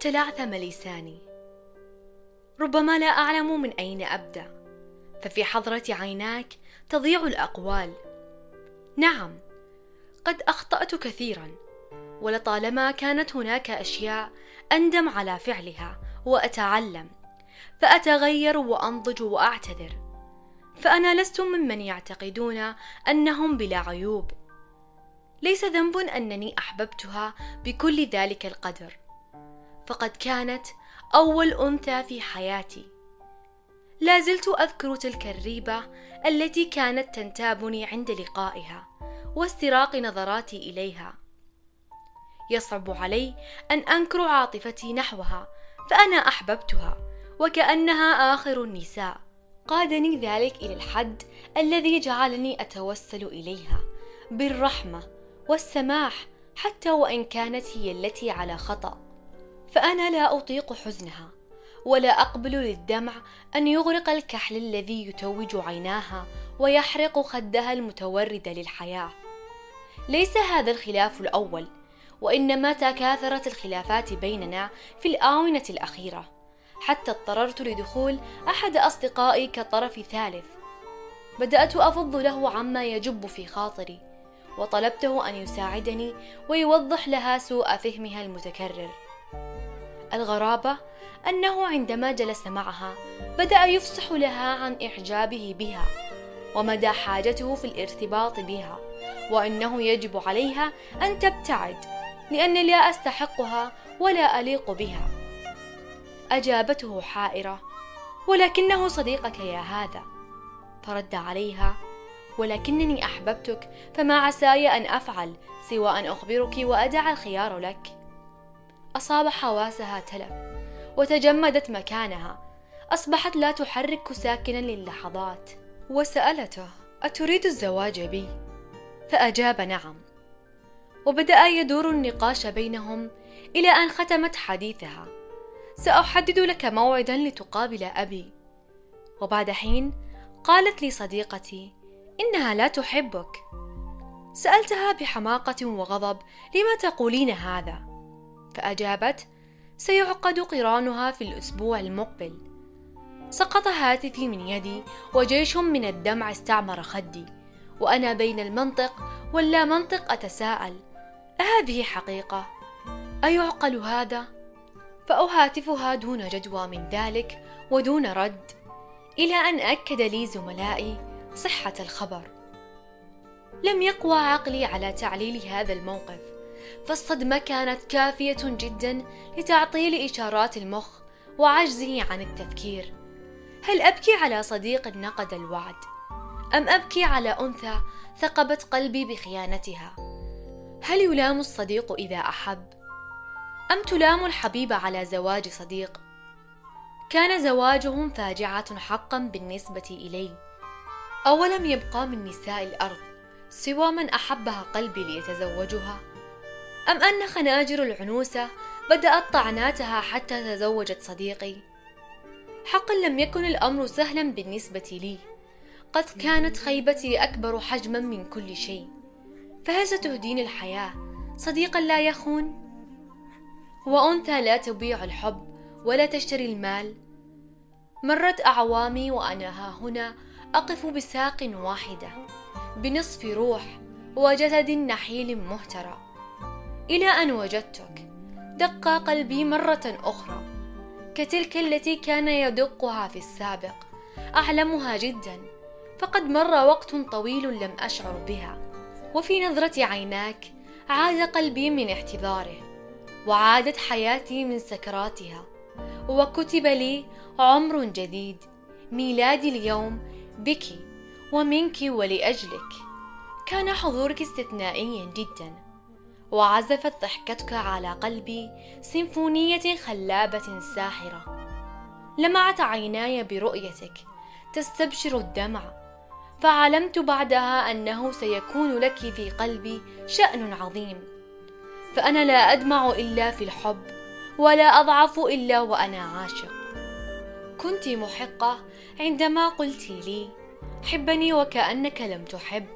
تلعثم لساني ربما لا أعلم من أين أبدأ ففي حضرة عيناك تضيع الأقوال. نعم قد أخطأت كثيرا ولطالما كانت هناك أشياء أندم على فعلها وأتعلم فأتغير وأنضج وأعتذر. فأنا لست ممن يعتقدون أنهم بلا عيوب. ليس ذنب أنني أحببتها بكل ذلك القدر. فقد كانت أول أنثى في حياتي. لا زلت أذكر تلك الريبة التي كانت تنتابني عند لقائها واستراق نظراتي إليها. يصعب علي أن أنكر عاطفتي نحوها فأنا أحببتها وكأنها آخر النساء. قادني ذلك إلى الحد الذي جعلني أتوسل إليها بالرحمة والسماح حتى وإن كانت هي التي على خطأ. فأنا لا أطيق حزنها ولا أقبل للدمع أن يغرق الكحل الذي يتوج عيناها ويحرق خدها المتورده للحياة. ليس هذا الخلاف الأول وإنما تكاثرت الخلافات بيننا في الآونة الأخيرة حتى اضطررت لدخول أحد أصدقائي كطرف ثالث. بدأت أفض له عما يجب في خاطري وطلبته أن يساعدني ويوضح لها سوء فهمها المتكرر. الغرابة أنه عندما جلس معها بدأ يفصح لها عن إعجابه بها ومدى حاجته في الارتباط بها وأنه يجب عليها أن تبتعد لاني لا أستحقها ولا أليق بها. أجابته حائرة ولكنه صديقك يا هذا. فرد عليها ولكنني أحببتك فما عساي أن أفعل سوى أن أخبرك وأدع الخيار لك. أصاب حواسها تلف وتجمدت مكانها أصبحت لا تحرك ساكنا للحظات. وسألته أتريد الزواج بي؟ فأجاب نعم. وبدأ يدور النقاش بينهم إلى أن ختمت حديثها. سأحدد لك موعدا لتقابل أبي. وبعد حين قالت لي صديقتي إنها لا تحبك. سألتها بحماقة وغضب لما تقولين هذا؟ فأجابت سيعقد قرانها في الأسبوع المقبل. سقط هاتفي من يدي وجيش من الدمع استعمر خدي وأنا بين المنطق واللا منطق أتساءل أهذه حقيقة؟ أيعقل هذا؟ فأهاتفها دون جدوى من ذلك ودون رد إلى أن أكد لي زملائي صحة الخبر. لم يقوى عقلي على تعليل هذا الموقف. فالصدمة كانت كافية جدا لتعطيل اشارات المخ وعجزه عن التفكير. هل أبكي على صديق نقد الوعد؟ أم أبكي على أنثى ثقبت قلبي بخيانتها؟ هل يلام الصديق إذا أحب؟ أم تلام الحبيب على زواج صديق؟ كان زواجهم فاجعة حقا بالنسبة إلي. أولم يبقى من نساء الأرض سوى من أحبها قلبي ليتزوجها؟ أم ان خناجر العنوسه بدأت طعناتها حتى تزوجت صديقي. حقا لم يكن الأمر سهلا بالنسبة لي. قد كانت خيبتي أكبر حجما من كل شيء. فهل ستهديني الحياة. صديقا لا يخون. وأنثى لا تبيع الحب ولا تشتري المال. مرت أعوامي وأنا ها هنا أقف بساق واحدة. بنصف روح وجسد نحيل مهترى. إلى أن وجدتك. دق قلبي مرة أخرى. كتلك التي كان يدقها في السابق. أعلمها جدا. فقد مر وقت طويل لم أشعر بها. وفي نظرة عيناك عاد قلبي من احتضاره. وعادت حياتي من سكراتها. وكتب لي عمر جديد. ميلادي اليوم بك ومنك ولأجلك. كان حضورك استثنائيا جدا. وعزفت ضحكتك على قلبي سيمفونية خلابة ساحرة. لمعت عيناي برؤيتك تستبشر الدمع فعلمت بعدها أنه سيكون لك في قلبي شأن عظيم. فأنا لا أدمع إلا في الحب ولا أضعف إلا وأنا عاشق. كنت محقة عندما قلت لي حبني وكأنك لم تحب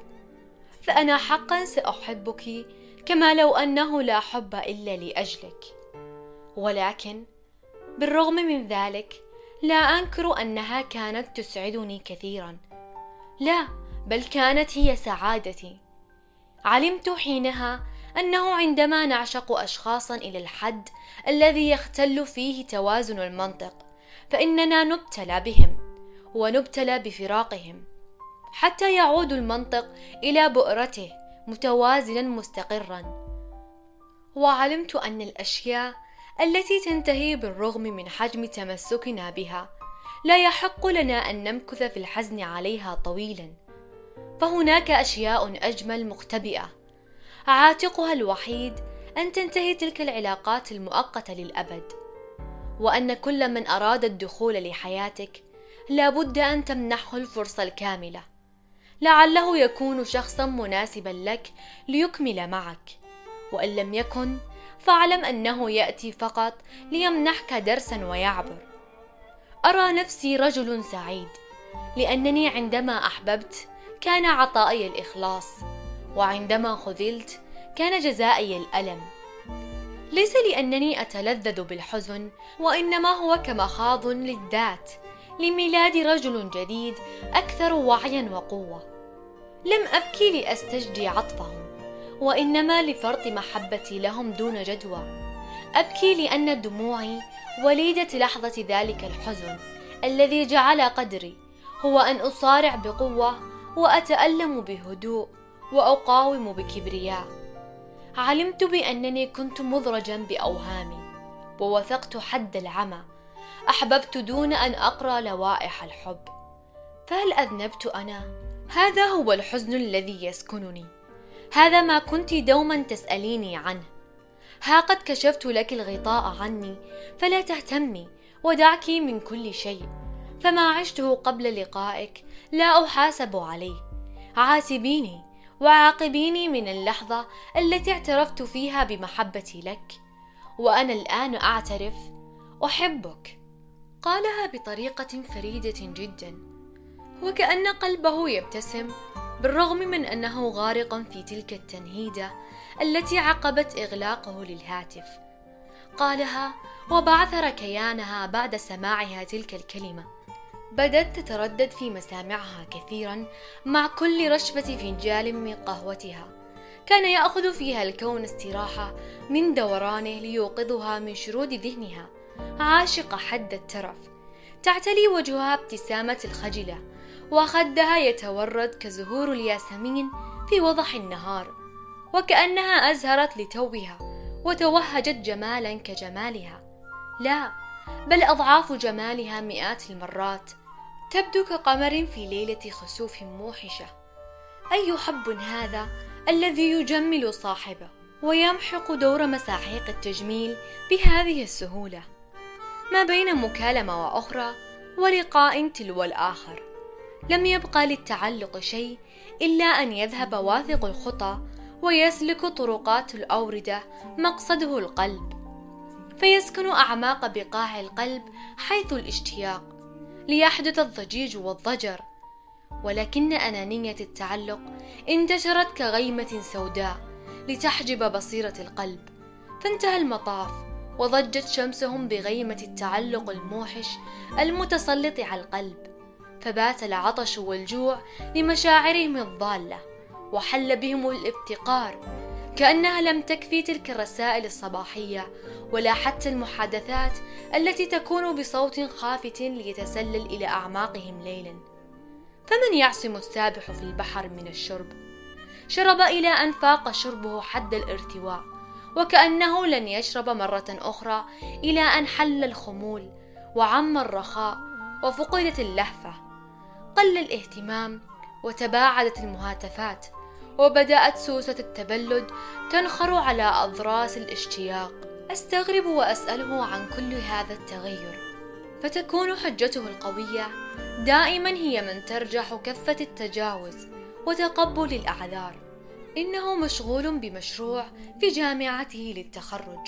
فأنا حقا سأحبك كما لو أنه لا حب إلا لأجلك. ولكن بالرغم من ذلك لا أنكر أنها كانت تسعدني كثيرا. لا بل كانت هي سعادتي. علمت حينها أنه عندما نعشق اشخاصا إلى الحد الذي يختل فيه توازن المنطق فإننا نبتلى بهم ونبتلى بفراقهم حتى يعود المنطق إلى بؤرته متوازنا مستقرا. وعلمت أن الأشياء التي تنتهي بالرغم من حجم تمسكنا بها لا يحق لنا أن نمكث في الحزن عليها طويلا. فهناك أشياء أجمل مختبئة. عاتقها الوحيد أن تنتهي تلك العلاقات المؤقتة للأبد. وأن كل من أراد الدخول لحياتك لابد أن تمنحه الفرصة الكاملة. لعله يكون شخصا مناسبا لك ليكمل معك. وإن لم يكن فاعلم أنه يأتي فقط ليمنحك درسا ويعبر. أرى نفسي رجل سعيد لأنني عندما أحببت كان عطائي الإخلاص وعندما خذلت كان جزائي الألم. ليس لأنني أتلذذ بالحزن وإنما هو كمخاض للذات. لميلاد رجل جديد أكثر وعيا وقوة. لم أبكي لأستجدي عطفهم وإنما لفرط محبتي لهم دون جدوى. أبكي لأن دموعي وليدة لحظة ذلك الحزن الذي جعل قدري هو أن أصارع بقوة وأتألم بهدوء وأقاوم بكبرياء. علمت بأنني كنت مضرجا بأوهامي ووثقت حد العمى. أحببت دون أن أقرأ لوائح الحب. فهل أذنبت أنا؟ هذا هو الحزن الذي يسكنني. هذا ما كنت دوما تسأليني عنه. ها قد كشفت لك الغطاء عني فلا تهتمي ودعك من كل شيء. فما عشته قبل لقائك لا أحاسب عليه. عاتبيني وعاقبيني من اللحظة التي اعترفت فيها بمحبتي لك. وأنا الآن أعترف أحبك. قالها بطريقة فريدة جدا. وكأن قلبه يبتسم بالرغم من أنه غارق في تلك التنهيدة التي عقبت إغلاقه للهاتف. قالها وبعثر كيانها بعد سماعها تلك الكلمة. بدت تتردد في مسامعها كثيرا مع كل رشفة فنجال من قهوتها. كان يأخذ فيها الكون استراحة من دورانه ليوقظها من شرود ذهنها. عاشقه حد الترف. تعتلي وجهها ابتسامة الخجلة. وخدها يتورد كزهور الياسمين في وضح النهار وكأنها أزهرت لتوها وتوهجت جمالا كجمالها. لا بل أضعاف جمالها مئات المرات تبدو كقمر في ليلة خسوف موحشة. أي حب هذا الذي يجمل صاحبه ويمحق دور مساحيق التجميل بهذه السهولة؟ ما بين مكالمة وأخرى ولقاء تلو الآخر. لم يبقى للتعلق شيء إلا أن يذهب واثق الخطى ويسلك طرقات الأوردة مقصده القلب فيسكن أعماق بقاع القلب حيث الاشتياق ليحدث الضجيج والضجر. ولكن أنانية التعلق انتشرت كغيمة سوداء لتحجب بصيرة القلب فانتهى المطاف وضجت شمسهم بغيمة التعلق الموحش المتسلط على القلب. فبات العطش والجوع لمشاعرهم الضالة وحل بهم الافتقار كأنها لم تكفي تلك الرسائل الصباحية ولا حتى المحادثات التي تكون بصوت خافت ليتسلل إلى أعماقهم ليلا. فمن يعصم السابح في البحر من الشرب؟ شرب إلى أن فاق شربه حد الارتواء وكأنه لن يشرب مرة أخرى إلى أن حل الخمول وعم الرخاء وفقدت اللهفة. قل الاهتمام وتباعدت المهاتفات وبدأت سوسة التبلد تنخر على أضراس الاشتياق. أستغرب وأسأله عن كل هذا التغير. فتكون حجته القوية دائما هي من ترجح كفة التجاوز وتقبل الأعذار. إنه مشغول بمشروع في جامعته للتخرج.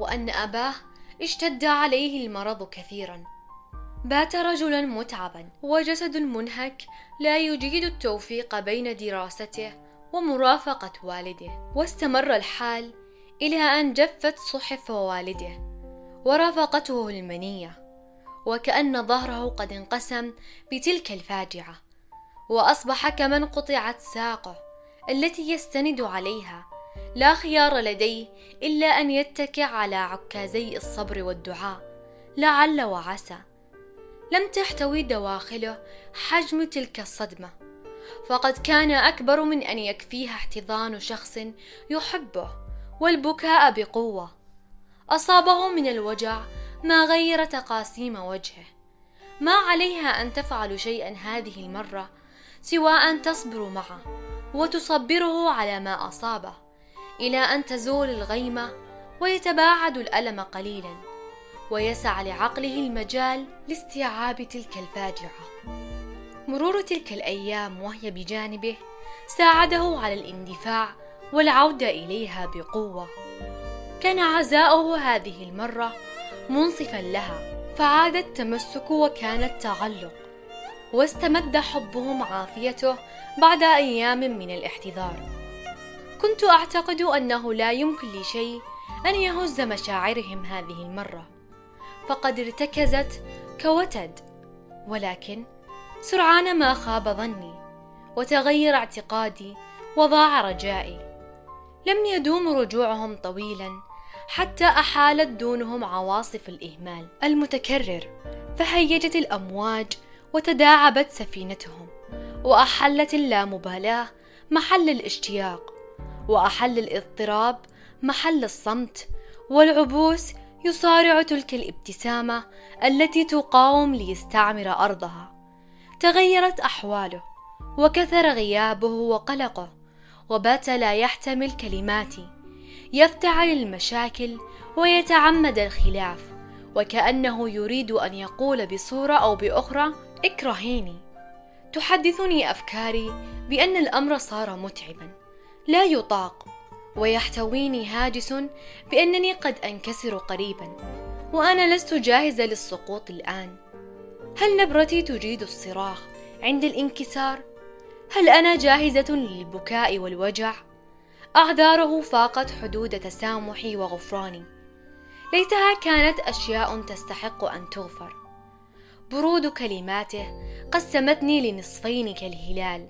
وأن أباه اشتد عليه المرض كثيرا. بات رجلا متعبا وجسد منهك لا يجيد التوفيق بين دراسته ومرافقة والده واستمر الحال إلى أن جفت صحف والده ورافقته المنية وكأن ظهره قد انقسم بتلك الفاجعة وأصبح كمن قطعت ساقه التي يستند عليها لا خيار لديه إلا أن يتكئ على عكازي الصبر والدعاء لعل وعسى لم تحتوي دواخله حجم تلك الصدمة. فقد كان أكبر من أن يكفيها احتضان شخص يحبه والبكاء بقوة. أصابه من الوجع ما غير تقاسيم وجهه. ما عليها أن تفعل شيئا هذه المرة سوى أن تصبر معه وتصبره على ما أصابه إلى أن تزول الغيمة ويتباعد الألم قليلا. ويسع لعقله المجال لاستيعاب تلك الفاجعة. مرور تلك الأيام وهي بجانبه ساعده على الاندفاع والعودة إليها بقوة. كان عزاؤه هذه المرة منصفا لها فعاد التمسك وكان التعلق واستمد حبهم عافيته بعد أيام من الاحتضار. كنت أعتقد أنه لا يمكن لشيء أن يهز مشاعرهم هذه المرة. فقد ارتكزت كوتد ولكن سرعان ما خاب ظني وتغير اعتقادي وضاع رجائي. لم يدوم رجوعهم طويلا حتى أحالت دونهم عواصف الإهمال المتكرر فهيجت الأمواج وتداعبت سفينتهم وأحلت اللامبالاة محل الاشتياق وأحل الاضطراب محل الصمت والعبوس يصارع تلك الابتسامة التي تقاوم ليستعمر أرضها. تغيرت أحواله وكثر غيابه وقلقه وبات لا يحتمل كلماتي يفتعل المشاكل ويتعمد الخلاف وكأنه يريد أن يقول بصورة أو بأخرى إكرهيني. تحدثني أفكاري بأن الأمر صار متعبا لا يطاق. ويحتويني هاجس بأنني قد أنكسر قريبا وأنا لست جاهزة للسقوط الآن. هل نبرتي تجيد الصراخ عند الانكسار؟ هل أنا جاهزة للبكاء والوجع؟ أعذاره فاقت حدود تسامحي وغفراني. ليتها كانت أشياء تستحق أن تغفر. برود كلماته قسمتني لنصفين كالهلال.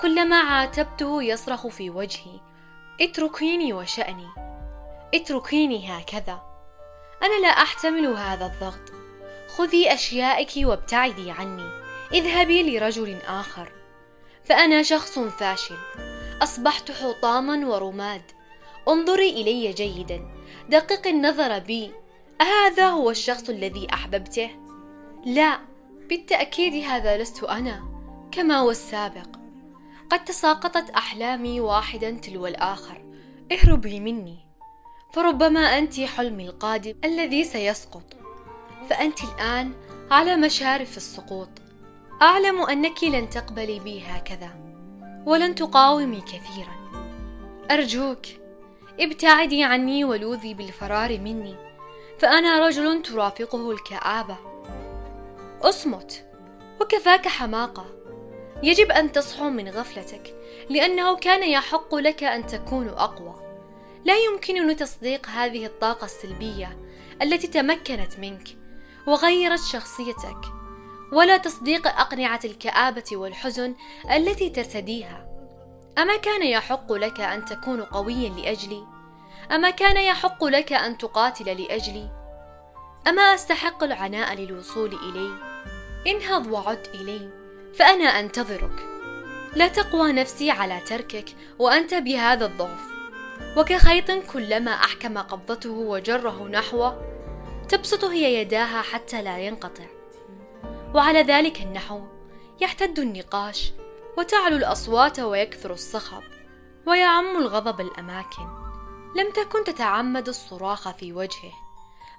كلما عاتبته يصرخ في وجهي اتركيني وشأني. اتركيني هكذا. أنا لا أحتمل هذا الضغط. خذي أشيائك وابتعدي عني. اذهبي لرجل آخر. فأنا شخص فاشل. أصبحت حطاما ورماد. انظري إلي جيدا. دقق النظر بي. أهذا هو الشخص الذي أحببته؟ لا. بالتأكيد هذا لست أنا كما هو السابق. قد تساقطت أحلامي واحدا تلو الآخر. اهربي مني. فربما أنت حلمي القادم الذي سيسقط. فأنت الآن على مشارف السقوط. أعلم أنك لن تقبلي بي هكذا ولن تقاومي كثيرا. أرجوك ابتعدي عني ولوذي بالفرار مني فأنا رجل ترافقه الكآبة. أصمت وكفاك حماقة. يجب أن تصحو من غفلتك لأنه كان يحق لك أن تكون أقوى لا يمكنني تصديق هذه الطاقة السلبية التي تمكنت منك وغيرت شخصيتك ولا تصديق أقنعة الكآبة والحزن التي ترتديها أما كان يحق لك أن تكون قويا لأجلي؟ أما كان يحق لك أن تقاتل لأجلي؟ أما أستحق العناء للوصول إلي؟ انهض وعد إلي فأنا أنتظرك. لا تقوى نفسي على تركك وأنت بهذا الضعف. وكخيط كلما أحكم قبضته وجره نحوه تبسط هي يداها حتى لا ينقطع. وعلى ذلك النحو يحتد النقاش وتعلو الأصوات ويكثر الصخب ويعم الغضب الأماكن. لم تكن تتعمد الصراخ في وجهه.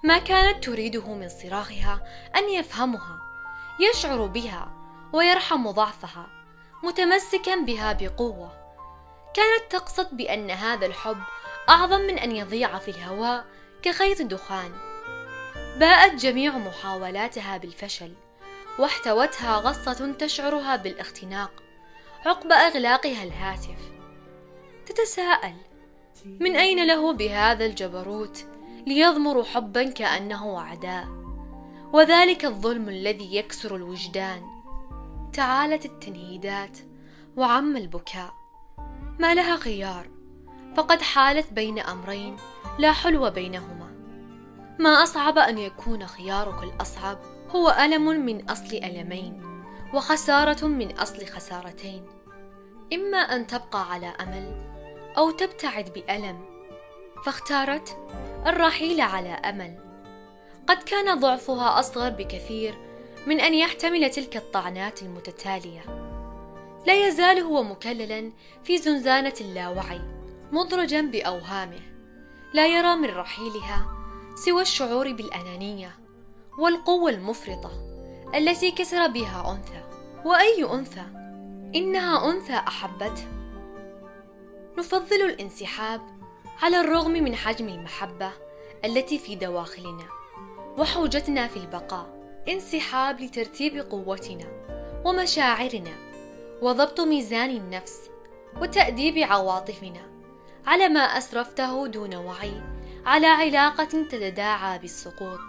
ما كانت تريده من صراخها أن يفهمها يشعر بها ويرحم ضعفها متمسكا بها بقوة. كانت تقصد بأن هذا الحب أعظم من أن يضيع في الهواء كخيط دخان. باءت جميع محاولاتها بالفشل واحتوتها غصة تشعرها بالاختناق عقب إغلاقها الهاتف. تتساءل من أين له بهذا الجبروت ليضمروا حبا كأنه عداء؟ وذلك الظلم الذي يكسر الوجدان. تعالت التنهيدات وعم البكاء. ما لها خيار فقد حالت بين أمرين لا حلو بينهما. ما أصعب أن يكون خيارك الأصعب هو ألم من أصل ألمين وخسارة من أصل خسارتين. إما أن تبقى على أمل أو تبتعد بألم فاختارت الرحيل على أمل. قد كان ضعفها أصغر بكثير من أن يحتمل تلك الطعنات المتتالية. لا يزال هو مكللا في زنزانة اللاوعي مضرجا بأوهامه لا يرى من رحيلها سوى الشعور بالأنانية والقوة المفرطة التي كسر بها أنثى. وأي أنثى؟ إنها أنثى أحبته. نفضل الانسحاب على الرغم من حجم المحبة التي في دواخلنا وحوجتنا في البقاء. انسحاب لترتيب قوتنا ومشاعرنا وضبط ميزان النفس وتأديب عواطفنا على ما أسرفته دون وعي على علاقة تتداعى بالسقوط.